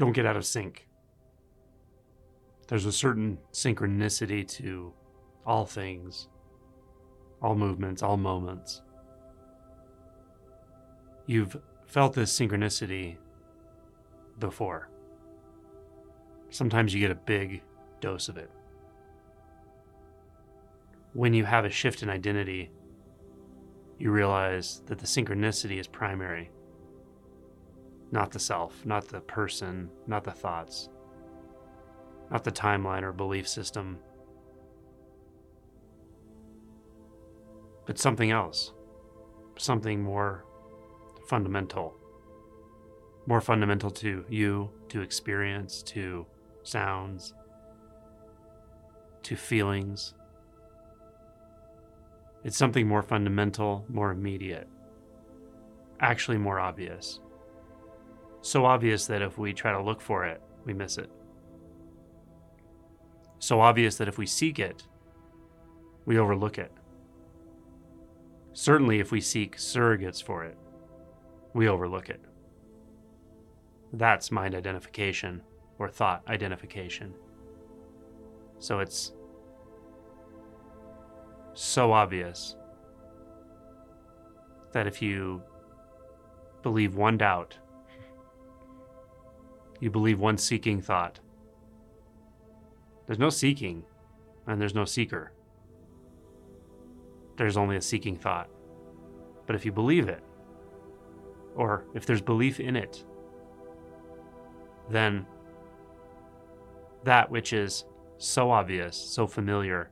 don't get out of sync. There's a certain synchronicity to all things, all movements, all moments. You've felt this synchronicity before. Sometimes you get a big dose of it. When you have a shift in identity, you realize that the synchronicity is primary, not the self, not the person, not the thoughts, not the timeline or belief system, but something else, something more fundamental, more fundamental to you, to experience, to sounds, to feelings. It's something more fundamental, more immediate, actually more obvious. So obvious that if we try to look for it, we miss it. So obvious that if we seek it, we overlook it. Certainly, if we seek surrogates for it, we overlook it. That's mind identification or thought identification. So it's so obvious that if you believe one doubt, you believe one seeking thought, there's no seeking and there's no seeker. There's only a seeking thought. But if you believe it, or if there's belief in it, then that which is so obvious, so familiar,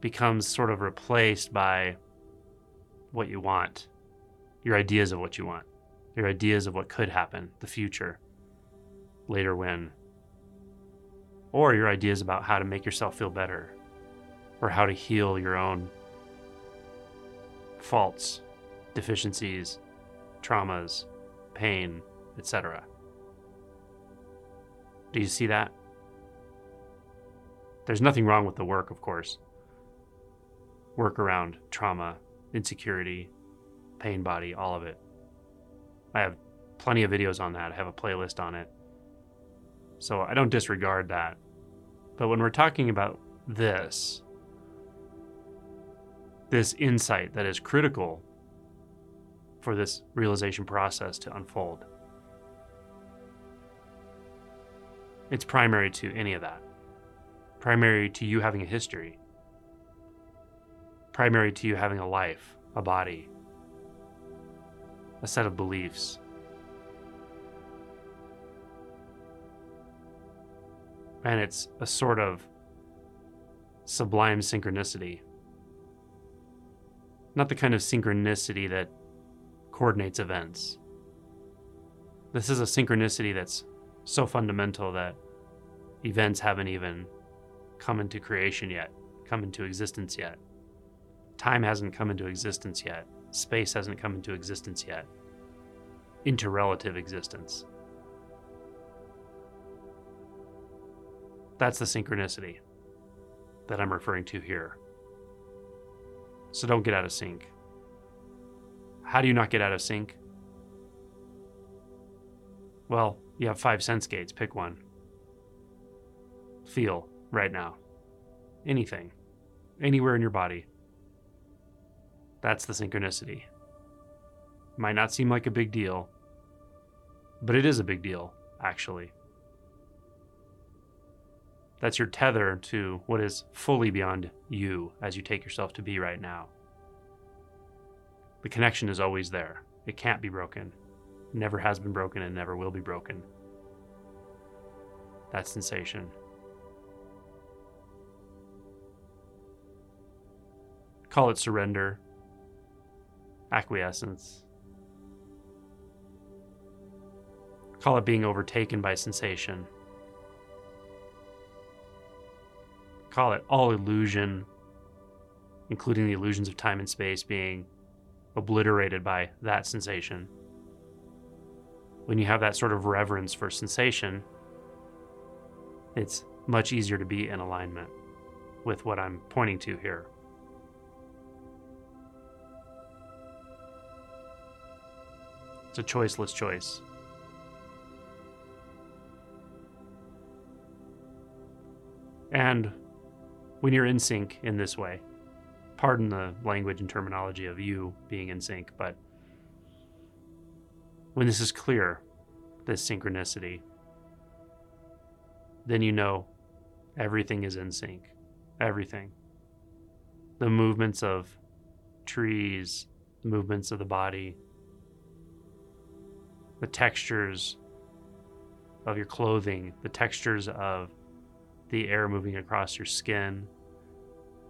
becomes sort of replaced by what you want, your ideas of what you want, your ideas of what could happen, the future, later when, or your ideas about how to make yourself feel better, or how to heal your own faults, deficiencies, traumas, pain, etc. Do you see that? There's nothing wrong with the work, of course. Work around trauma, insecurity, pain body, all of it. I have plenty of videos on that. I have a playlist on it. So I don't disregard that. But when we're talking about this, this insight that is critical for this realization process to unfold, it's primary to any of that. Primary to you having a history. Primary to you having a life, a body, a set of beliefs, and it's a sort of sublime synchronicity. Not the kind of synchronicity that coordinates events. This is a synchronicity that's so fundamental that events haven't even come into creation yet, come into existence yet. Time hasn't come into existence yet. Space hasn't come into existence yet. Into relative existence. That's the synchronicity that I'm referring to here. So don't get out of sync. How do you not get out of sync? Well, you have five sense gates. Pick one. Feel right now. Anything. Anywhere in your body. That's the synchronicity. Might not seem like a big deal, but it is a big deal, actually. That's your tether to what is fully beyond you as you take yourself to be right now. The connection is always there. It can't be broken. It never has been broken and never will be broken. That sensation. Call it surrender, acquiescence. Call it being overtaken by sensation. call it all illusion, including the illusions of time and space being obliterated by that sensation. When you have that sort of reverence for sensation, it's much easier to be in alignment with what I'm pointing to here. a choiceless choice. And when you're in sync in this way, pardon the language and terminology of you being in sync, but when this is clear, this synchronicity, then you know everything is in sync. Everything. The movements of trees, the movements of the body, the textures of your clothing, the textures of the air moving across your skin,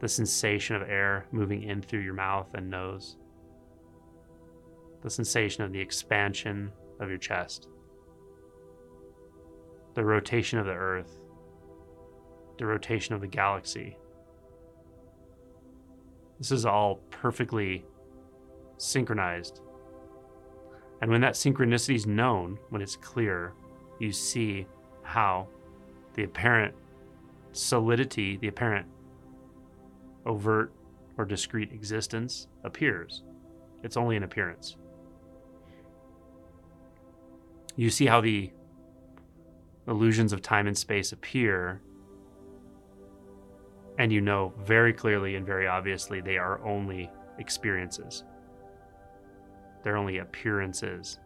the sensation of air moving in through your mouth and nose, the sensation of the expansion of your chest, the rotation of the earth, the rotation of the galaxy. This is all perfectly synchronized. And when that synchronicity is known, when it's clear, you see how the apparent solidity, the apparent overt or discrete existence appears. It's only an appearance. You see how the illusions of time and space appear, and you know very clearly and very obviously they are only experiences. They're only appearances.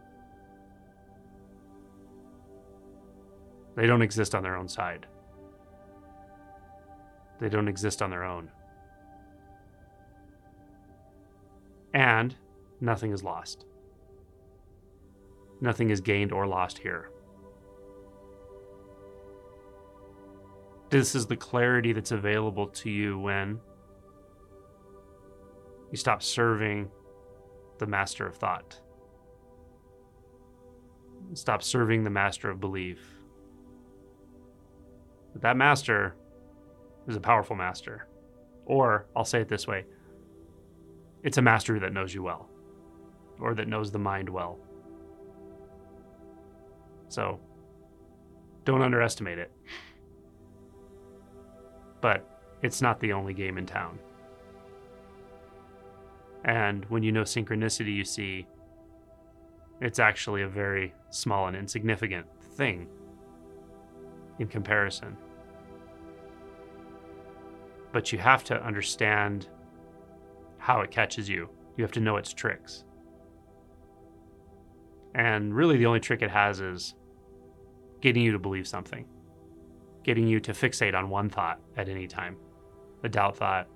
They don't exist on their own side. They don't exist on their own. And nothing is lost. Nothing is gained or lost here. This is the clarity that's available to you when you stop serving the master of thought. Stop serving the master of belief. But that master is a powerful master. Or, I'll say it this way it's a master that knows you well, or that knows the mind well. So, don't underestimate it. But it's not the only game in town. And when you know synchronicity, you see it's actually a very small and insignificant thing in comparison. But you have to understand how it catches you. You have to know its tricks. And really, the only trick it has is getting you to believe something, getting you to fixate on one thought at any time a doubt thought,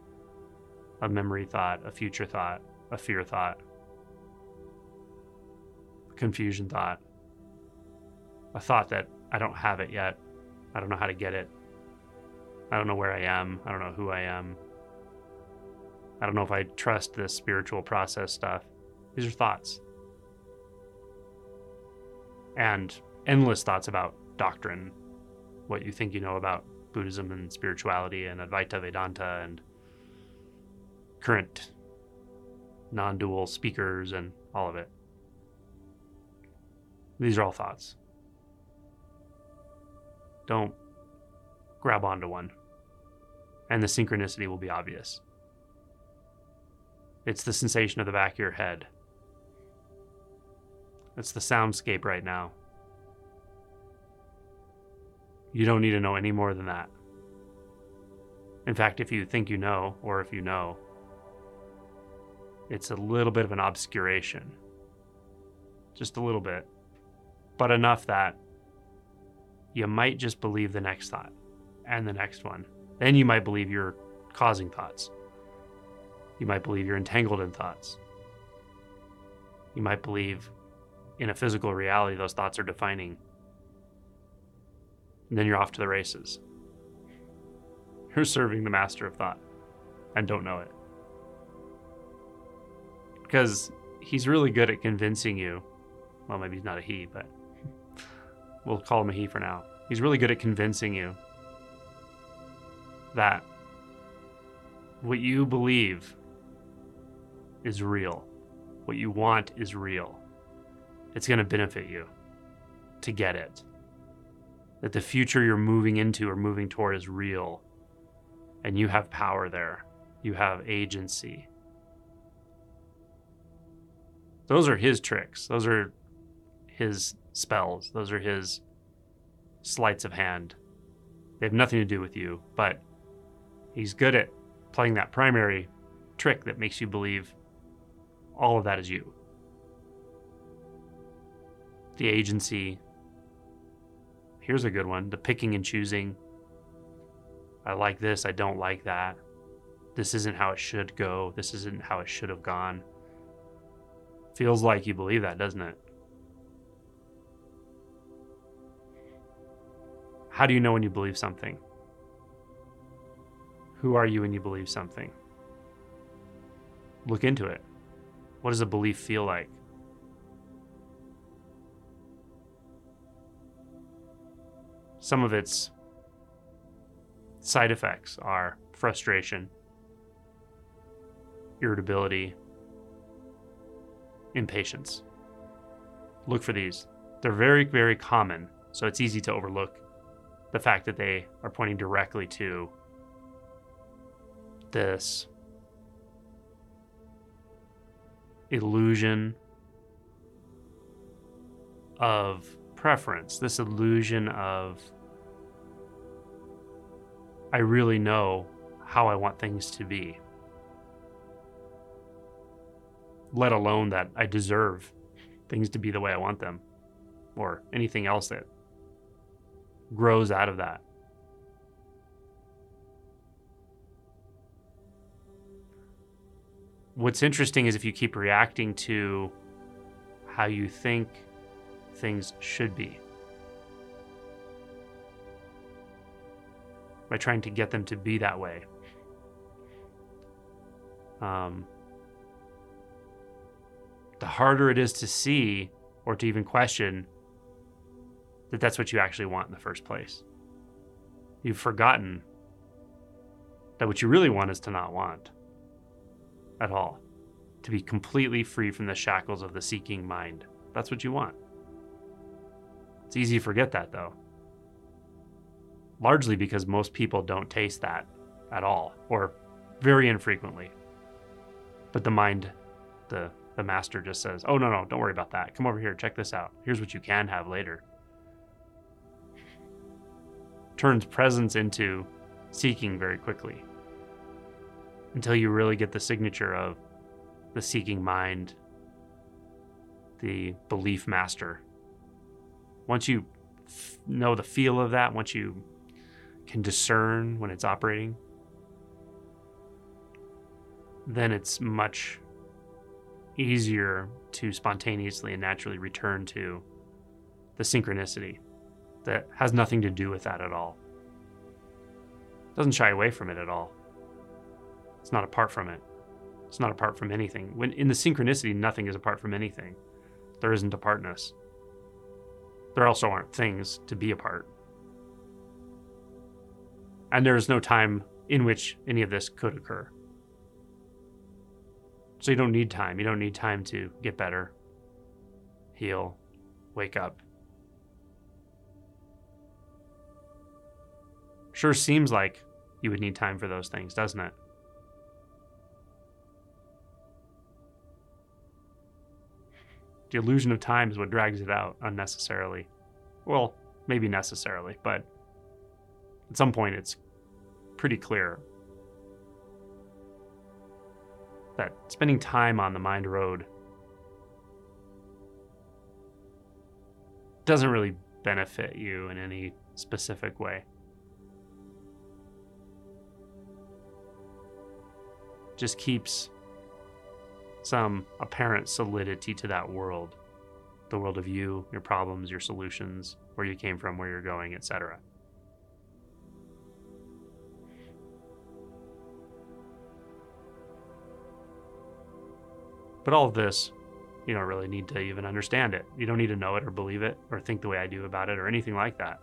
a memory thought, a future thought, a fear thought, a confusion thought, a thought that I don't have it yet. I don't know how to get it. I don't know where I am. I don't know who I am. I don't know if I trust this spiritual process stuff. These are thoughts. And endless thoughts about doctrine, what you think you know about Buddhism and spirituality and Advaita Vedanta and current non dual speakers and all of it. These are all thoughts. Don't grab onto one, and the synchronicity will be obvious. It's the sensation of the back of your head. It's the soundscape right now. You don't need to know any more than that. In fact, if you think you know, or if you know, it's a little bit of an obscuration. Just a little bit. But enough that you might just believe the next thought and the next one. Then you might believe you're causing thoughts. You might believe you're entangled in thoughts. You might believe in a physical reality those thoughts are defining. And then you're off to the races. You're serving the master of thought and don't know it. Because he's really good at convincing you. Well, maybe he's not a he, but we'll call him a he for now. He's really good at convincing you that what you believe is real. What you want is real. It's going to benefit you to get it. That the future you're moving into or moving toward is real. And you have power there. You have agency. Those are his tricks. Those are his spells. Those are his sleights of hand. They have nothing to do with you, but he's good at playing that primary trick that makes you believe all of that is you. The agency. Here's a good one the picking and choosing. I like this, I don't like that. This isn't how it should go. This isn't how it should have gone. Feels like you believe that, doesn't it? How do you know when you believe something? Who are you when you believe something? Look into it. What does a belief feel like? Some of its side effects are frustration, irritability, impatience. Look for these. They're very, very common, so it's easy to overlook the fact that they are pointing directly to this illusion of preference, this illusion of I really know how I want things to be. Let alone that I deserve things to be the way I want them or anything else that grows out of that. What's interesting is if you keep reacting to how you think things should be by trying to get them to be that way. Um, the harder it is to see or to even question that that's what you actually want in the first place. You've forgotten that what you really want is to not want at all, to be completely free from the shackles of the seeking mind. That's what you want. It's easy to forget that though. Largely because most people don't taste that at all, or very infrequently. But the mind, the the master just says, "Oh no, no, don't worry about that. Come over here, check this out. Here's what you can have later." Turns presence into seeking very quickly until you really get the signature of the seeking mind, the belief master. Once you know the feel of that, once you can discern when it's operating, then it's much easier to spontaneously and naturally return to the synchronicity that has nothing to do with that at all. Doesn't shy away from it at all. It's not apart from it. It's not apart from anything. When in the synchronicity, nothing is apart from anything. There isn't apartness. There also aren't things to be apart. And there is no time in which any of this could occur. So you don't need time. You don't need time to get better, heal, wake up. Sure seems like you would need time for those things, doesn't it? The illusion of time is what drags it out unnecessarily. Well, maybe necessarily, but at some point it's pretty clear that spending time on the mind road doesn't really benefit you in any specific way. Just keeps some apparent solidity to that world the world of you, your problems, your solutions, where you came from, where you're going, etc. But all of this, you don't really need to even understand it. You don't need to know it or believe it or think the way I do about it or anything like that.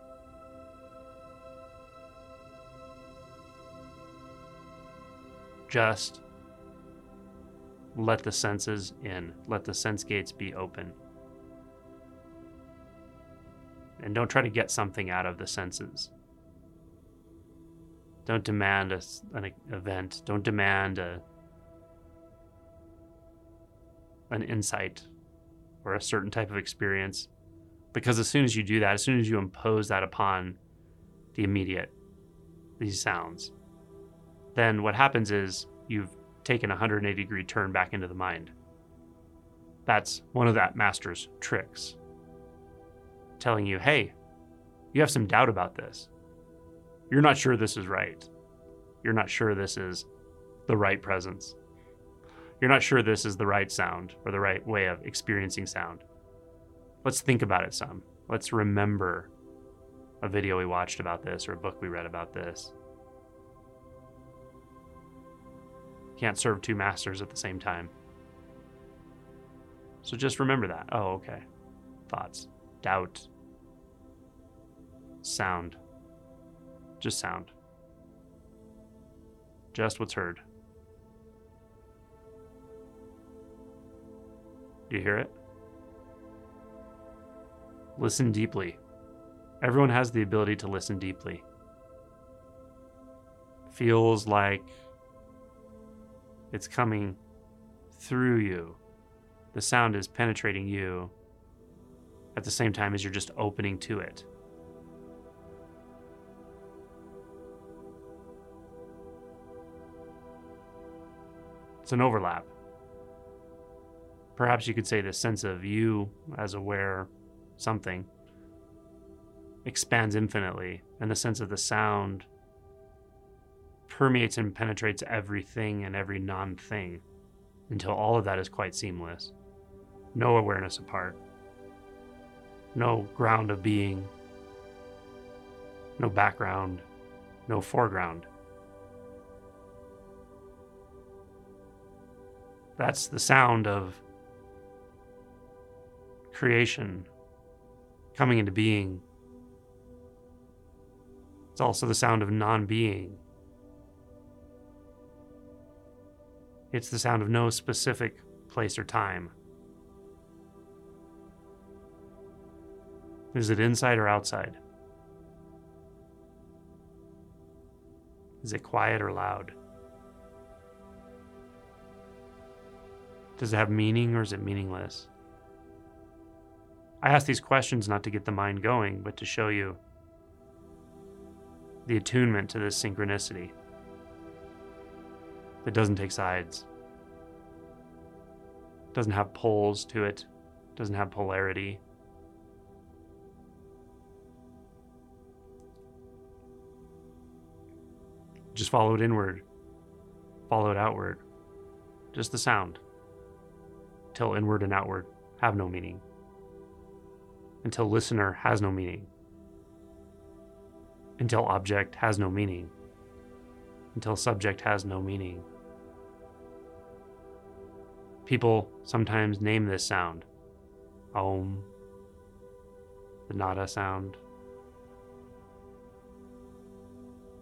Just let the senses in, let the sense gates be open. And don't try to get something out of the senses. Don't demand a, an event. Don't demand a, an insight or a certain type of experience. Because as soon as you do that, as soon as you impose that upon the immediate, these sounds, then what happens is you've taken a 180 degree turn back into the mind. That's one of that master's tricks. Telling you, hey, you have some doubt about this. You're not sure this is right. You're not sure this is the right presence. You're not sure this is the right sound or the right way of experiencing sound. Let's think about it some. Let's remember a video we watched about this or a book we read about this. Can't serve two masters at the same time. So just remember that. Oh, okay. Thoughts, doubt, sound. Just sound. Just what's heard. You hear it? Listen deeply. Everyone has the ability to listen deeply. Feels like it's coming through you. The sound is penetrating you at the same time as you're just opening to it. It's an overlap. Perhaps you could say the sense of you as aware something expands infinitely, and the sense of the sound permeates and penetrates everything and every non thing until all of that is quite seamless. No awareness apart, no ground of being, no background, no foreground. That's the sound of creation coming into being. It's also the sound of non being. It's the sound of no specific place or time. Is it inside or outside? Is it quiet or loud? Does it have meaning or is it meaningless? I ask these questions not to get the mind going, but to show you the attunement to this synchronicity that doesn't take sides, doesn't have poles to it, doesn't have polarity. Just follow it inward, follow it outward. Just the sound, till inward and outward have no meaning until listener has no meaning, until object has no meaning, until subject has no meaning. People sometimes name this sound Om, the nada sound.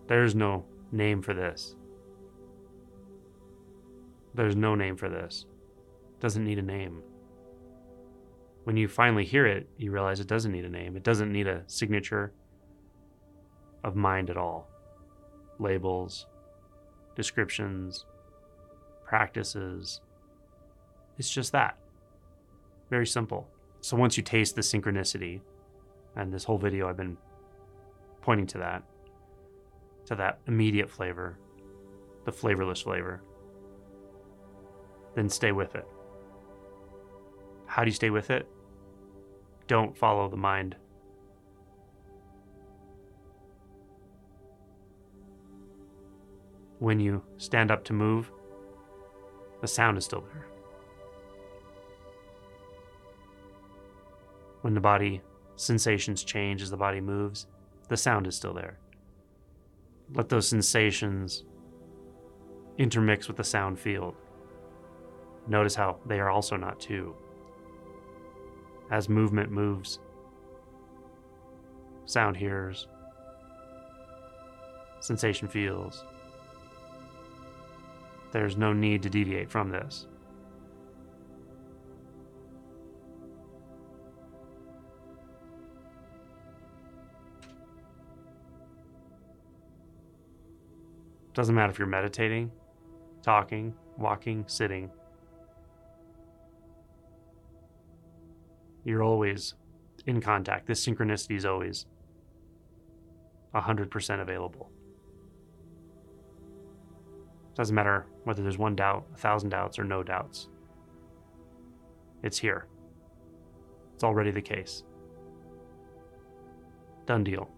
There's no name for this. There's no name for this. Doesn't need a name when you finally hear it, you realize it doesn't need a name. It doesn't need a signature of mind at all. Labels, descriptions, practices. It's just that. Very simple. So once you taste the synchronicity, and this whole video I've been pointing to that, to that immediate flavor, the flavorless flavor, then stay with it. How do you stay with it? Don't follow the mind. When you stand up to move, the sound is still there. When the body sensations change as the body moves, the sound is still there. Let those sensations intermix with the sound field. Notice how they are also not two as movement moves. Sound hears, sensation feels. There's no need to deviate from this. Doesn't matter if you're meditating, talking, walking, sitting. You're always in contact. This synchronicity is always 100% available. Doesn't matter whether there's one doubt, a thousand doubts, or no doubts. It's here. It's already the case. Done deal.